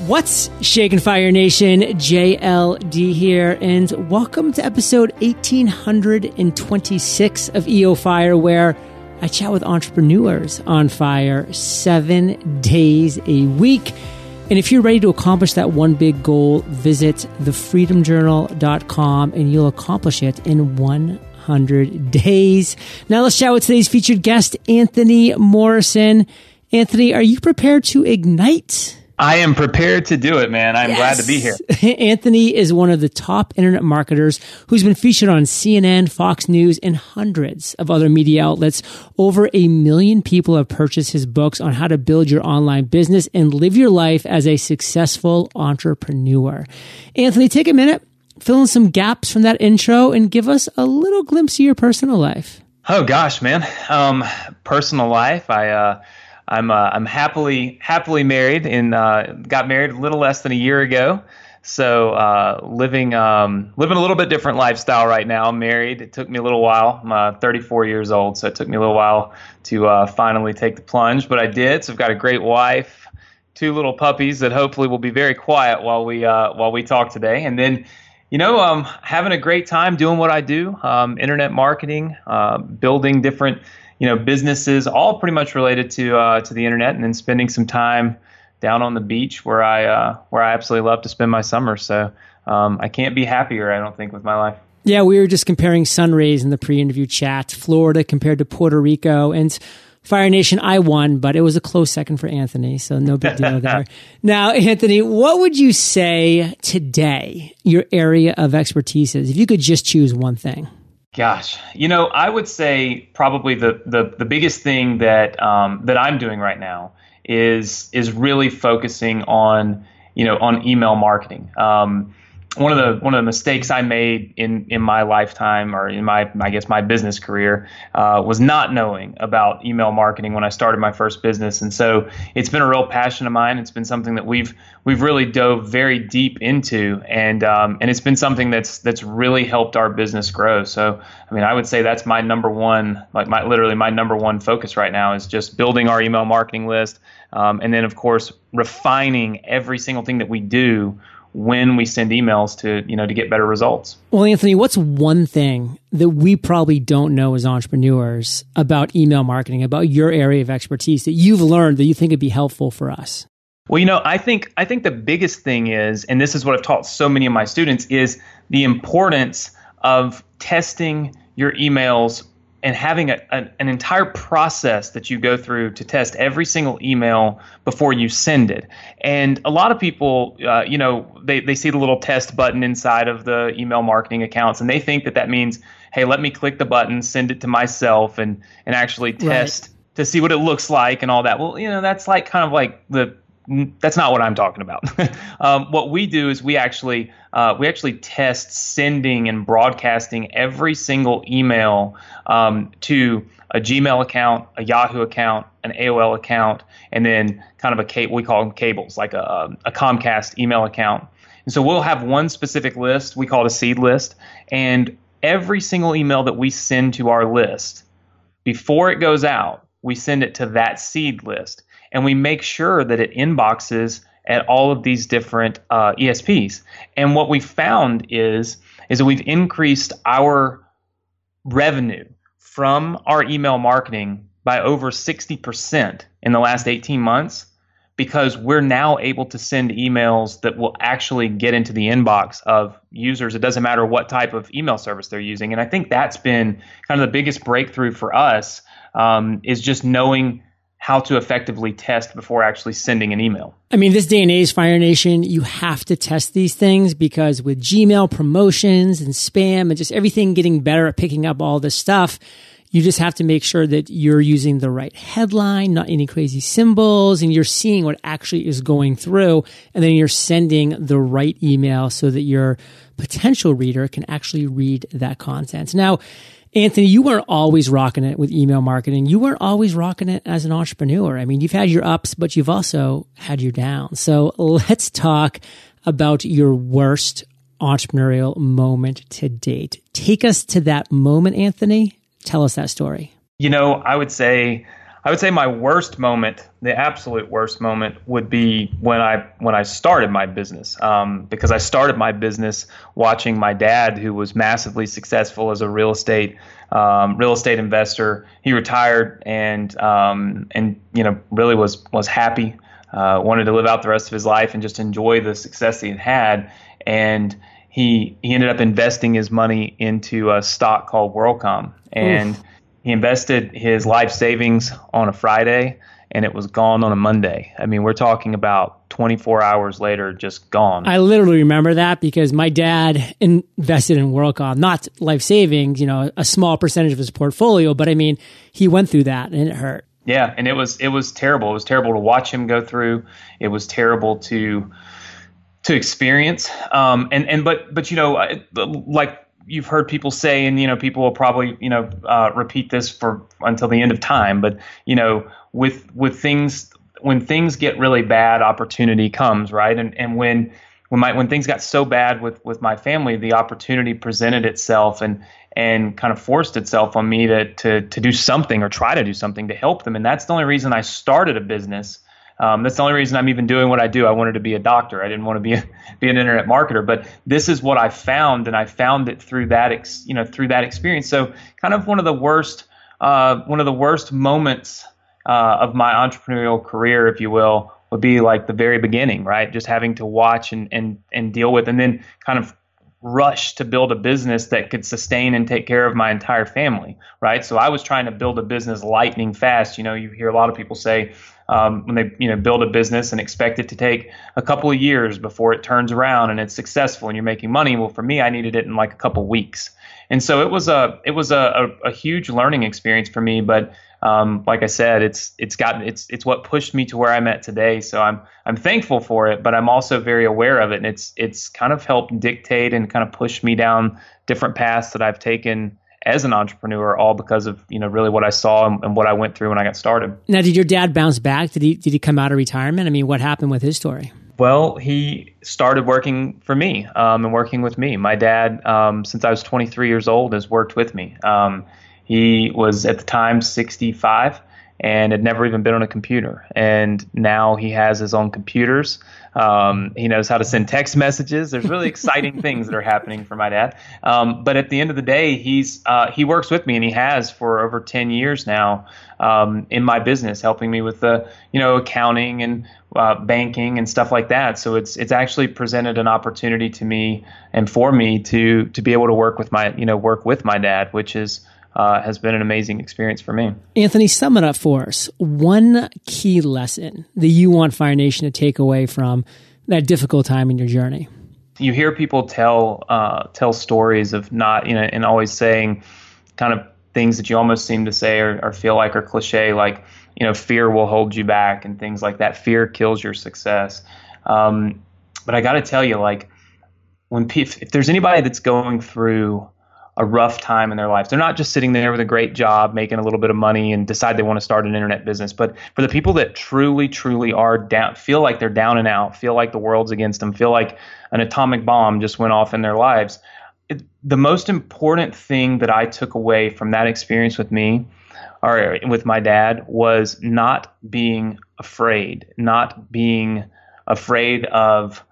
What's Shaken Fire Nation? JLD here, and welcome to episode 1826 of EO Fire, where I chat with entrepreneurs on fire seven days a week. And if you're ready to accomplish that one big goal, visit thefreedomjournal.com and you'll accomplish it in 100 days. Now let's chat with today's featured guest, Anthony Morrison. Anthony, are you prepared to ignite? I am prepared to do it, man. I'm yes. glad to be here. Anthony is one of the top internet marketers who's been featured on CNN, Fox News, and hundreds of other media outlets. Over a million people have purchased his books on how to build your online business and live your life as a successful entrepreneur. Anthony, take a minute, fill in some gaps from that intro, and give us a little glimpse of your personal life. Oh gosh, man. Um, personal life. I, uh, I'm uh, I'm happily happily married and uh, got married a little less than a year ago. So uh, living um, living a little bit different lifestyle right now. I'm married. It took me a little while. I'm uh, 34 years old, so it took me a little while to uh, finally take the plunge, but I did. So I've got a great wife, two little puppies that hopefully will be very quiet while we uh, while we talk today, and then. You know, um, having a great time doing what I do, um, internet marketing, building different you know businesses, all pretty much related to uh, to the internet, and then spending some time down on the beach where I uh, where I absolutely love to spend my summer. So um, I can't be happier. I don't think with my life. Yeah, we were just comparing sun rays in the pre-interview chat. Florida compared to Puerto Rico, and Fire Nation, I won, but it was a close second for Anthony, so no big deal there. now, Anthony, what would you say today your area of expertise is if you could just choose one thing? Gosh, you know, I would say probably the the, the biggest thing that um, that I'm doing right now is is really focusing on you know on email marketing. Um, one of the one of the mistakes I made in in my lifetime or in my I guess my business career uh, was not knowing about email marketing when I started my first business, and so it's been a real passion of mine. It's been something that we've we've really dove very deep into, and um, and it's been something that's that's really helped our business grow. So I mean, I would say that's my number one, like my literally my number one focus right now is just building our email marketing list, um, and then of course refining every single thing that we do when we send emails to you know to get better results. Well, Anthony, what's one thing that we probably don't know as entrepreneurs about email marketing, about your area of expertise that you've learned that you think would be helpful for us? Well, you know, I think I think the biggest thing is, and this is what I've taught so many of my students, is the importance of testing your emails and having a, a, an entire process that you go through to test every single email before you send it. And a lot of people, uh, you know, they, they see the little test button inside of the email marketing accounts and they think that that means, hey, let me click the button, send it to myself, and, and actually test right. to see what it looks like and all that. Well, you know, that's like kind of like the that's not what I'm talking about. um, what we do is we actually uh, we actually test sending and broadcasting every single email um, to a Gmail account, a Yahoo account, an AOL account, and then kind of a cable. We call them cables, like a, a Comcast email account. And so we'll have one specific list. We call it a seed list, and every single email that we send to our list before it goes out, we send it to that seed list and we make sure that it inboxes at all of these different uh, ESPs. And what we found is is that we've increased our revenue from our email marketing by over 60% in the last 18 months because we're now able to send emails that will actually get into the inbox of users. It doesn't matter what type of email service they're using. And I think that's been kind of the biggest breakthrough for us um, is just knowing how to effectively test before actually sending an email. I mean, this day and age, Fire Nation, you have to test these things because with Gmail promotions and spam and just everything getting better at picking up all this stuff, you just have to make sure that you're using the right headline, not any crazy symbols, and you're seeing what actually is going through. And then you're sending the right email so that your potential reader can actually read that content. Now, Anthony, you weren't always rocking it with email marketing. You weren't always rocking it as an entrepreneur. I mean, you've had your ups, but you've also had your downs. So let's talk about your worst entrepreneurial moment to date. Take us to that moment, Anthony. Tell us that story. You know, I would say I would say my worst moment, the absolute worst moment, would be when I when I started my business. Um, because I started my business watching my dad, who was massively successful as a real estate um, real estate investor. He retired and um, and you know really was was happy, uh, wanted to live out the rest of his life and just enjoy the success he had had. And he he ended up investing his money into a stock called WorldCom and. Oof he invested his life savings on a Friday and it was gone on a Monday. I mean, we're talking about 24 hours later, just gone. I literally remember that because my dad invested in WorldCom, not life savings, you know, a small percentage of his portfolio, but I mean, he went through that and it hurt. Yeah, and it was it was terrible. It was terrible to watch him go through. It was terrible to to experience. Um, and and but but you know, like you've heard people say, and you know, people will probably you know uh, repeat this for until the end of time. But you know, with with things when things get really bad, opportunity comes, right? And and when when my when things got so bad with with my family, the opportunity presented itself and and kind of forced itself on me to to to do something or try to do something to help them. And that's the only reason I started a business um, that's the only reason I'm even doing what I do. I wanted to be a doctor. I didn't want to be a, be an internet marketer. But this is what I found, and I found it through that ex, you know through that experience. So kind of one of the worst uh, one of the worst moments uh, of my entrepreneurial career, if you will, would be like the very beginning, right? Just having to watch and and and deal with, and then kind of rush to build a business that could sustain and take care of my entire family, right? So I was trying to build a business lightning fast. You know, you hear a lot of people say, um, when they you know build a business and expect it to take a couple of years before it turns around and it's successful and you're making money. Well, for me, I needed it in like a couple of weeks, and so it was a it was a, a, a huge learning experience for me. But um, like I said, it's it's gotten it's it's what pushed me to where I'm at today. So I'm I'm thankful for it, but I'm also very aware of it, and it's it's kind of helped dictate and kind of push me down different paths that I've taken as an entrepreneur, all because of you know really what I saw and, and, what I went through when I got started. Now, did your dad bounce back? Did he did he come out of retirement? I mean, what happened with his story? Well, he started working for me um, and working with me. My dad, um, since I was 23 years old, has worked with me. Um, he was at the time 65 and had never even been on a computer. And now he has his own computers. Um, he knows how to send text messages. There's really exciting things that are happening for my dad. Um, but at the end of the day, he's uh, he works with me, and he has for over 10 years now um, in my business, helping me with the you know accounting and uh, banking and stuff like that. So it's it's actually presented an opportunity to me and for me to to be able to work with my you know work with my dad, which is uh, has been an amazing experience for me. Anthony, sum it up for us. One key lesson that you want Fire Nation to take away from that difficult time in your journey. You hear people tell uh, tell stories of not, you know, and always saying kind of things that you almost seem to say or, or feel like are cliche, like you know, fear will hold you back and things like that. Fear kills your success. Um, but I got to tell you, like when if, if there's anybody that's going through a rough time in their lives. They're not just sitting there with a great job, making a little bit of money, and decide they want to start an internet business. But for the people that truly, truly are down, feel like they're down and out, feel like the world's against them, feel like an atomic bomb just went off in their lives. It, the most important thing that I took away from that experience with me or with my dad was not being afraid, not being afraid of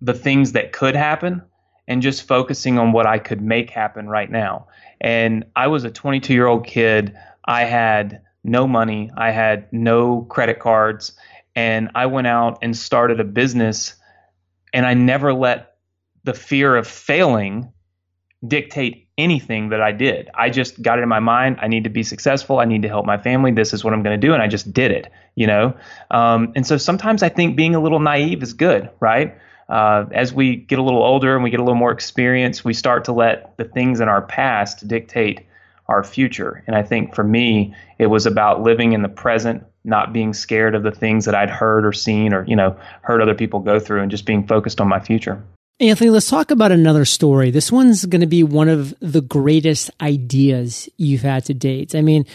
the things that could happen and just focusing on what I could make happen right now. And I was a 22 year old kid. I had no money, I had no credit cards, and I went out and started a business. And I never let the fear of failing dictate anything that I did. I just got it in my mind. I need to be successful. I need to help my family. This is what I'm going to do. And I just did it, you know? Um, and so sometimes I think being a little naive is good, right? Uh, as we get a little older and we get a little more experience, we start to let the things in our past dictate our future. And I think for me, it was about living in the present, not being scared of the things that I'd heard or seen or, you know, heard other people go through and just being focused on my future. Anthony, let's talk about another story. This one's going to be one of the greatest ideas you've had to date. I mean,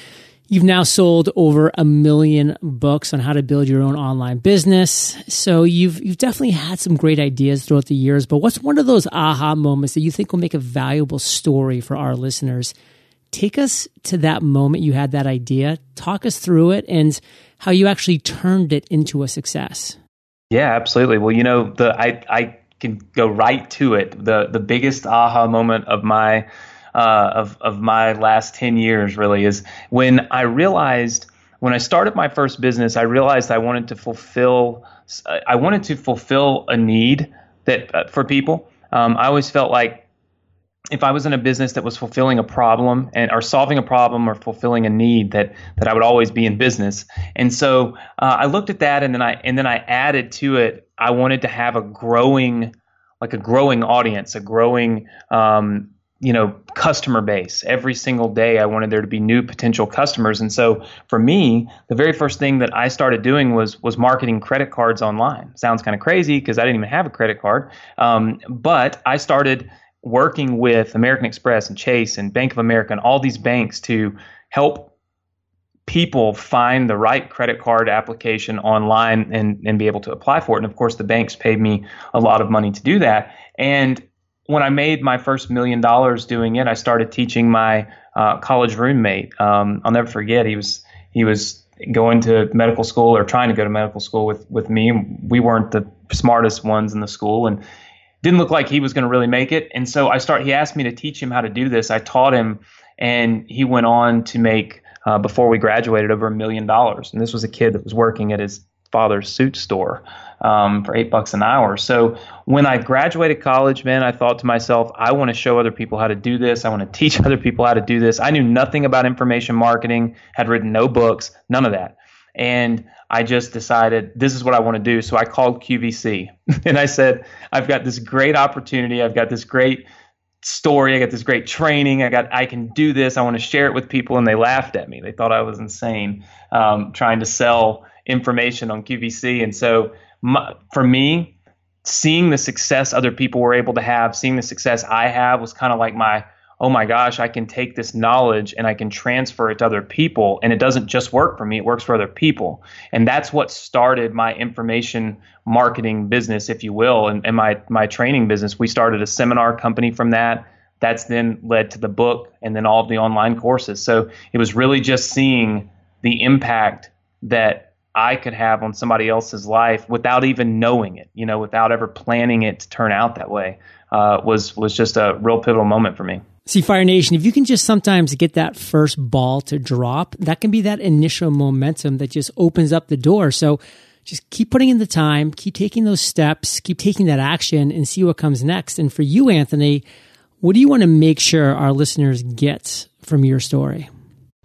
You've now sold over a million books on how to build your own online business. So you've you've definitely had some great ideas throughout the years, but what's one of those aha moments that you think will make a valuable story for our listeners Take us to that moment you had that idea. Talk us through it and how you actually turned it into a success. Yeah, absolutely. Well, you know, the I I can go right to it. The the biggest aha moment of my uh, of of my last ten years really is when I realized when I started my first business, I realized I wanted to fulfill I wanted to fulfill a need that uh, for people. Um, I always felt like if I was in a business that was fulfilling a problem and or solving a problem or fulfilling a need that that I would always be in business. And so uh, I looked at that and then I and then I added to it. I wanted to have a growing like a growing audience, a growing um, you know customer base every single day i wanted there to be new potential customers and so for me the very first thing that i started doing was was marketing credit cards online sounds kind of crazy because i didn't even have a credit card um, but i started working with American Express and Chase and Bank of America and all these banks to help people find the right credit card application online and, and be able to apply for it. And of course, the banks paid me a lot of money to do that. And when I made my first million dollars doing it, I started teaching my uh, college roommate. Um, I'll never forget. He was he was going to medical school or trying to go to medical school with with me. We weren't the smartest ones in the school, and didn't look like he was going to really make it. And so I start. He asked me to teach him how to do this. I taught him, and he went on to make uh, before we graduated over a million dollars. And this was a kid that was working at his father's suit store um, for eight bucks an hour. So when I graduated college, man, I thought to myself, I want to show other people how to do this. I want to teach other people how to do this. I knew nothing about information marketing, had written no books, none of that. And I just decided this is what I want to do. So I called QVC and I said, I've got this great opportunity. I've got this great story. I got this great training. I got, I can do this. I want to share it with people. And they laughed at me. They thought I was insane um, trying to sell information on QVC. And so my, for me, seeing the success other people were able to have, seeing the success I have was kind of like my oh my gosh, I can take this knowledge and I can transfer it to other people. And it doesn't just work for me, it works for other people. And that's what started my information marketing business, if you will, and, and my, my training business. We started a seminar company from that. That's then led to the book and then all of the online courses. So it was really just seeing the impact that I could have on somebody else's life without even knowing it, you know, without ever planning it to turn out that way, uh, was was just a real pivotal moment for me. See, Fire Nation, if you can just sometimes get that first ball to drop, that can be that initial momentum that just opens up the door. So just keep putting in the time, keep taking those steps, keep taking that action and see what comes next. And for you, Anthony, what do you want to make sure our listeners get from your story?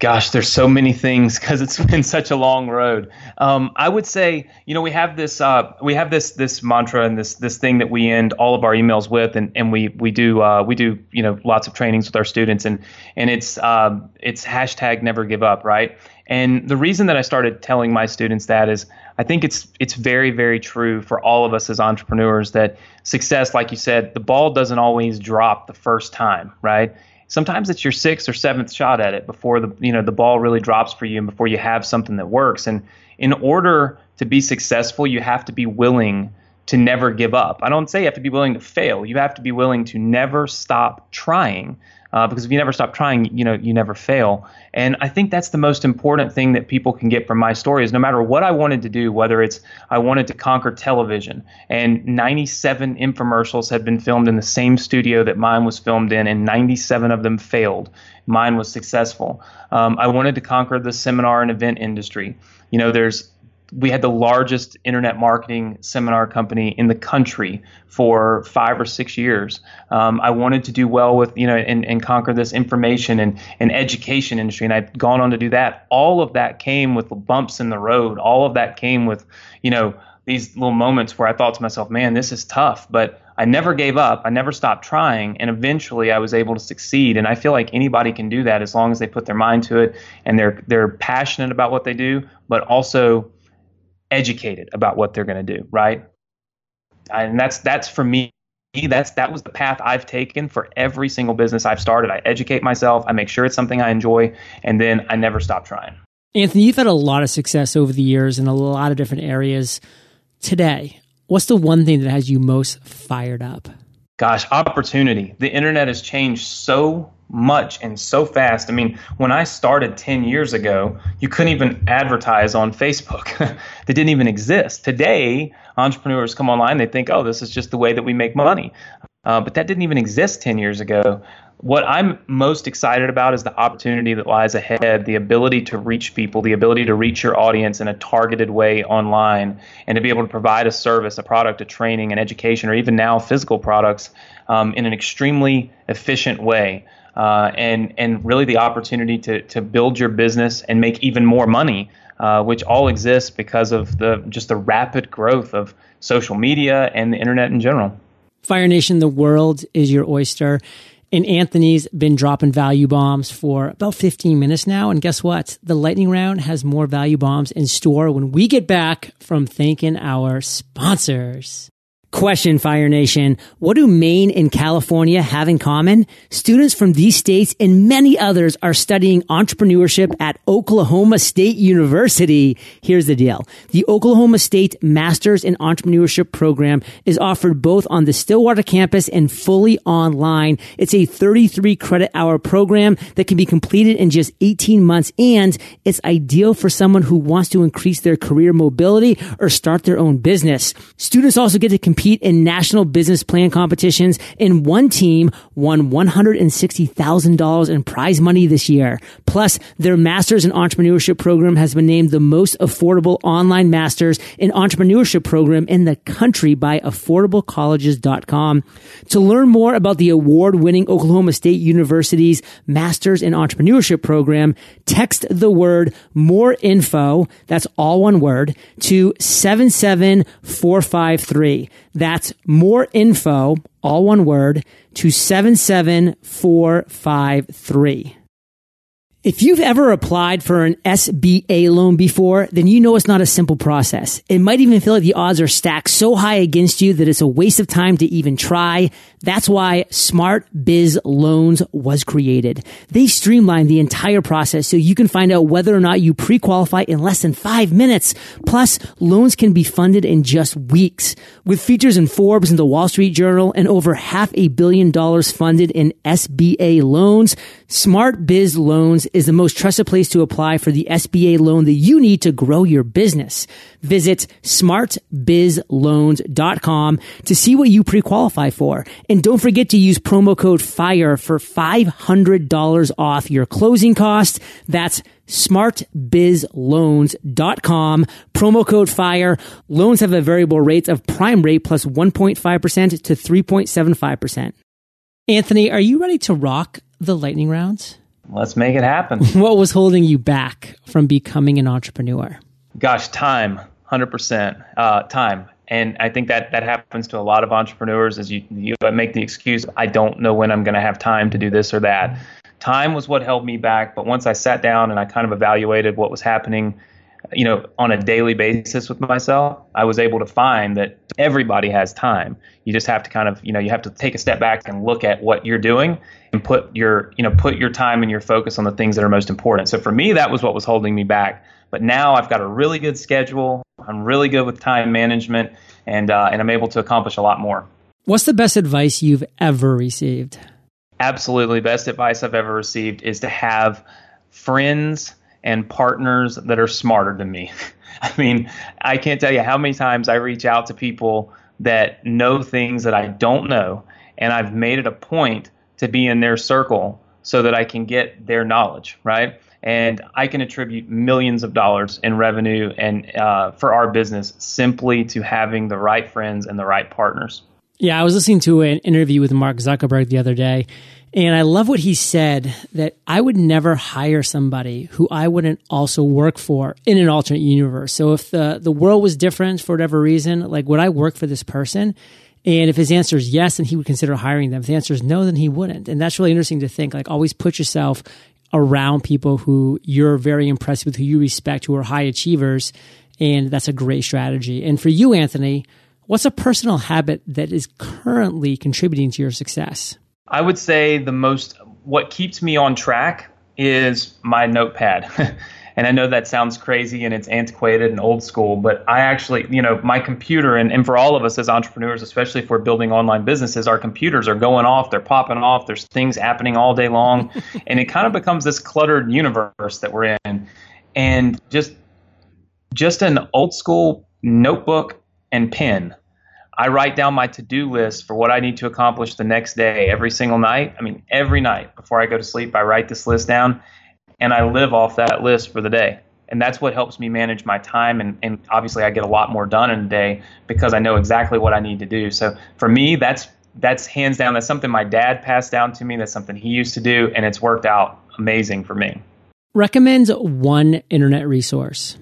Gosh, there's so many things because it's been such a long road. Um, I would say, you know, we have this uh, we have this this mantra and this this thing that we end all of our emails with, and, and we we do uh, we do you know lots of trainings with our students, and and it's uh, it's hashtag never give up, right? And the reason that I started telling my students that is I think it's it's very very true for all of us as entrepreneurs that success, like you said, the ball doesn't always drop the first time, right? Sometimes it's your sixth or seventh shot at it before the you know the ball really drops for you and before you have something that works. And in order to be successful you have to be willing to never give up i don't say you have to be willing to fail you have to be willing to never stop trying uh, because if you never stop trying, you know, you never fail. And I think that's the most important thing that people can get from my story is no matter what I wanted to do, whether it's I wanted to conquer television, and 97 infomercials had been filmed in the same studio that mine was filmed in, and 97 of them failed. Mine was successful. Um, I wanted to conquer the seminar and event industry. You know, there's we had the largest internet marketing seminar company in the country for five or six years. Um, I wanted to do well with, you know, and, and conquer this information and, and education industry. And I'd gone on to do that. All of that came with bumps in the road. All of that came with, you know, these little moments where I thought to myself, man, this is tough. But I never gave up. I never stopped trying. And eventually I was able to succeed. And I feel like anybody can do that as long as they put their mind to it and they're, they're passionate about what they do, but also educated about what they're going to do, right? And that's that's for me that's that was the path I've taken for every single business I've started. I educate myself, I make sure it's something I enjoy, and then I never stop trying. Anthony, you've had a lot of success over the years in a lot of different areas. Today, what's the one thing that has you most fired up? Gosh, opportunity. The internet has changed so much and so fast. I mean, when I started 10 years ago, you couldn't even advertise on Facebook. they didn't even exist. Today, entrepreneurs come online, they think, oh, this is just the way that we make money. Uh, but that didn't even exist 10 years ago. What I'm most excited about is the opportunity that lies ahead, the ability to reach people, the ability to reach your audience in a targeted way online, and to be able to provide a service, a product, a training, an education, or even now physical products um, in an extremely efficient way. Uh, and and really the opportunity to to build your business and make even more money, uh, which all exists because of the just the rapid growth of social media and the internet in general. Fire Nation, the world is your oyster. And Anthony's been dropping value bombs for about 15 minutes now. And guess what? The lightning round has more value bombs in store when we get back from thanking our sponsors. Question, Fire Nation. What do Maine and California have in common? Students from these states and many others are studying entrepreneurship at Oklahoma State University. Here's the deal. The Oklahoma State Masters in Entrepreneurship program is offered both on the Stillwater campus and fully online. It's a 33 credit hour program that can be completed in just 18 months and it's ideal for someone who wants to increase their career mobility or start their own business. Students also get to compete compete in national business plan competitions, and one team won $160,000 in prize money this year. Plus, their Masters in Entrepreneurship program has been named the most affordable online Masters in Entrepreneurship program in the country by affordablecolleges.com. To learn more about the award-winning Oklahoma State University's Masters in Entrepreneurship program, text the word more info, that's all one word, to 77453. That's more info, all one word, to 77453. If you've ever applied for an SBA loan before, then you know it's not a simple process. It might even feel like the odds are stacked so high against you that it's a waste of time to even try. That's why Smart Biz Loans was created. They streamline the entire process so you can find out whether or not you pre-qualify in less than five minutes. Plus, loans can be funded in just weeks. With features in Forbes and the Wall Street Journal and over half a billion dollars funded in SBA loans, Smart Biz Loans is the most trusted place to apply for the SBA loan that you need to grow your business. Visit smartbizloans.com to see what you pre-qualify for. And don't forget to use promo code FIRE for $500 off your closing costs. That's smartbizloans.com. Promo code FIRE. Loans have a variable rate of prime rate plus 1.5% to 3.75%. Anthony, are you ready to rock the lightning rounds? Let's make it happen. what was holding you back from becoming an entrepreneur? Gosh, time, 100% uh, time. And I think that that happens to a lot of entrepreneurs as you, you make the excuse, I don't know when I'm going to have time to do this or that. Time was what held me back. But once I sat down and I kind of evaluated what was happening you know, on a daily basis with myself, I was able to find that everybody has time. You just have to kind of, you know, you have to take a step back and look at what you're doing and put your, you know, put your time and your focus on the things that are most important. So for me, that was what was holding me back. But now I've got a really good schedule. I'm really good with time management, and uh, and I'm able to accomplish a lot more. What's the best advice you've ever received? Absolutely, best advice I've ever received is to have friends and partners that are smarter than me. I mean, I can't tell you how many times I reach out to people that know things that I don't know, and I've made it a point to be in their circle so that I can get their knowledge, right? And I can attribute millions of dollars in revenue and uh, for our business simply to having the right friends and the right partners. Yeah, I was listening to an interview with Mark Zuckerberg the other day, and I love what he said that I would never hire somebody who I wouldn't also work for in an alternate universe. So if the, the world was different for whatever reason, like would I work for this person? And if his answer is yes, then he would consider hiring them. If the answer is no, then he wouldn't. And that's really interesting to think. Like always put yourself around people who you're very impressed with, who you respect, who are high achievers. And that's a great strategy. And for you, Anthony, what's a personal habit that is currently contributing to your success? I would say the most what keeps me on track is my notepad. and I know that sounds crazy and it's antiquated and old school, but I actually, you know, my computer and, and for all of us as entrepreneurs, especially if we're building online businesses, our computers are going off, they're popping off, there's things happening all day long, and it kind of becomes this cluttered universe that we're in. And just just an old school notebook and pen. I write down my to-do list for what I need to accomplish the next day every single night. I mean, every night before I go to sleep, I write this list down and I live off that list for the day. And that's what helps me manage my time. And, and obviously, I get a lot more done in a day because I know exactly what I need to do. So for me, that's that's hands down. That's something my dad passed down to me. That's something he used to do, and it's worked out amazing for me. Recommends one internet resource.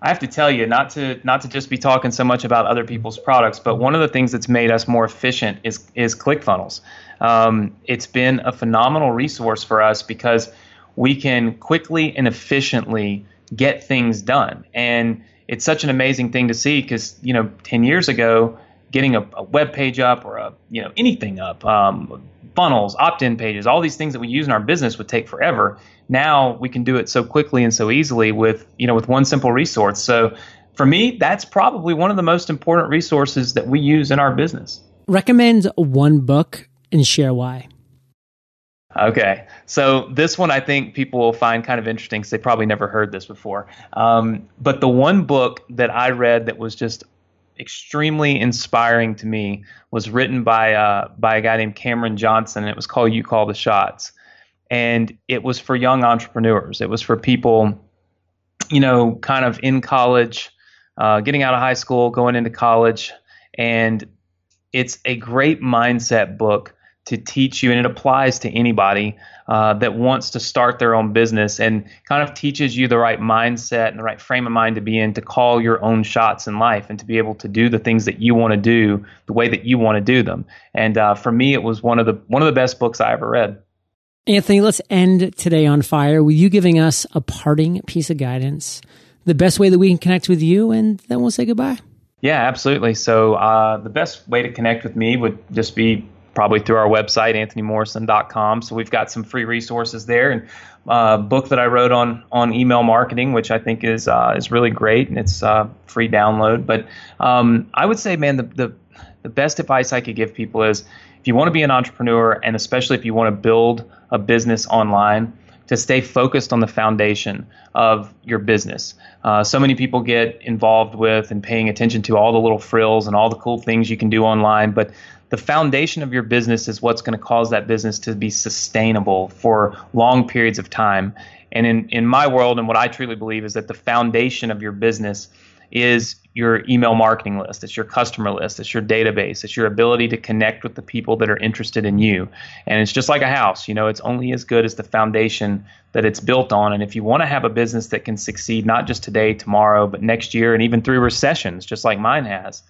I have to tell you, not to not to just be talking so much about other people's products, but one of the things that's made us more efficient is is ClickFunnels. Um, it's been a phenomenal resource for us because we can quickly and efficiently get things done. And it's such an amazing thing to see because, you know, 10 years ago, getting a, a, web page up or a, you know, anything up, um, funnels, opt-in pages, all these things that we use in our business would take forever. Now we can do it so quickly and so easily with, you know, with one simple resource. So for me, that's probably one of the most important resources that we use in our business. Recommend one book and share why. Okay, so this one I think people will find kind of interesting because they probably never heard this before. Um, but the one book that I read that was just extremely inspiring to me was written by uh, by a guy named Cameron Johnson, and it was called "You Call the Shots," and it was for young entrepreneurs. It was for people, you know, kind of in college, uh, getting out of high school, going into college, and it's a great mindset book to teach you, and it applies to anybody uh, that wants to start their own business and kind of teaches you the right mindset and the right frame of mind to be in to call your own shots in life and to be able to do the things that you want to do the way that you want to do them. And uh, for me, it was one of the one of the best books I ever read. Anthony, let's end today on fire with you giving us a parting piece of guidance, the best way that we can connect with you, and then we'll say goodbye. Yeah, absolutely. So uh, the best way to connect with me would just be probably through our website, anthonymorrison.com. So we've got some free resources there and a uh, book that I wrote on on email marketing, which I think is uh, is really great and it's uh, free download. But um, I would say, man, the, the the best advice I could give people is if you want to be an entrepreneur and especially if you want to build a business online, to stay focused on the foundation of your business. Uh, so many people get involved with and paying attention to all the little frills and all the cool things you can do online, but the foundation of your business is what's going to cause that business to be sustainable for long periods of time. And in, in my world, and what I truly believe is that the foundation of your business is your email marketing list, it's your customer list, it's your database, it's your ability to connect with the people that are interested in you. And it's just like a house, you know, it's only as good as the foundation that it's built on. And if you want to have a business that can succeed not just today, tomorrow, but next year and even through recessions, just like mine has,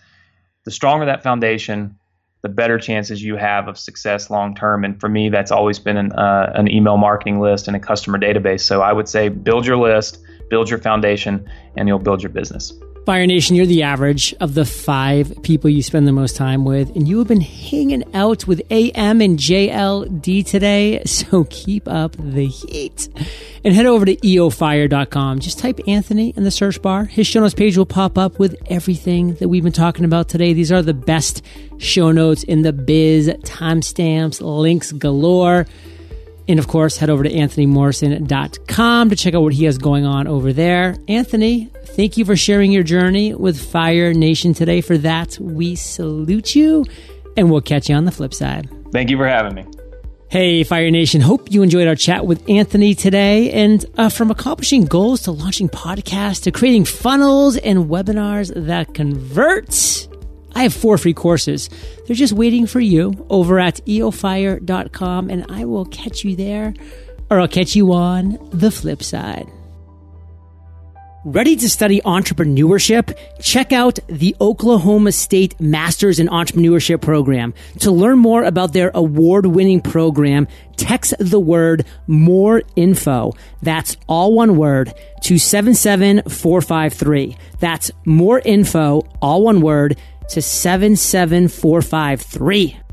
the stronger that foundation, the better chances you have of success long term. And for me, that's always been an, uh, an email marketing list and a customer database. So I would say build your list, build your foundation, and you'll build your business. Fire Nation, you're the average of the five people you spend the most time with, and you have been hanging out with AM and JLD today, so keep up the heat. And head over to eofire.com. Just type Anthony in the search bar. His show notes page will pop up with everything that we've been talking about today. These are the best show notes in the biz, timestamps, links galore. And of course, head over to anthonymorrison.com to check out what he has going on over there. Anthony, thank you for sharing your journey with Fire Nation today. For that, we salute you and we'll catch you on the flip side. Thank you for having me. Hey, Fire Nation. Hope you enjoyed our chat with Anthony today. And uh, from accomplishing goals to launching podcasts to creating funnels and webinars that convert I have four free courses. They're just waiting for you over at eofire.com, and I will catch you there, or I'll catch you on the flip side. Ready to study entrepreneurship? Check out the Oklahoma State Masters in Entrepreneurship program. To learn more about their award winning program, text the word more info. That's all one word to 77453. That's more info, all one word to 77453.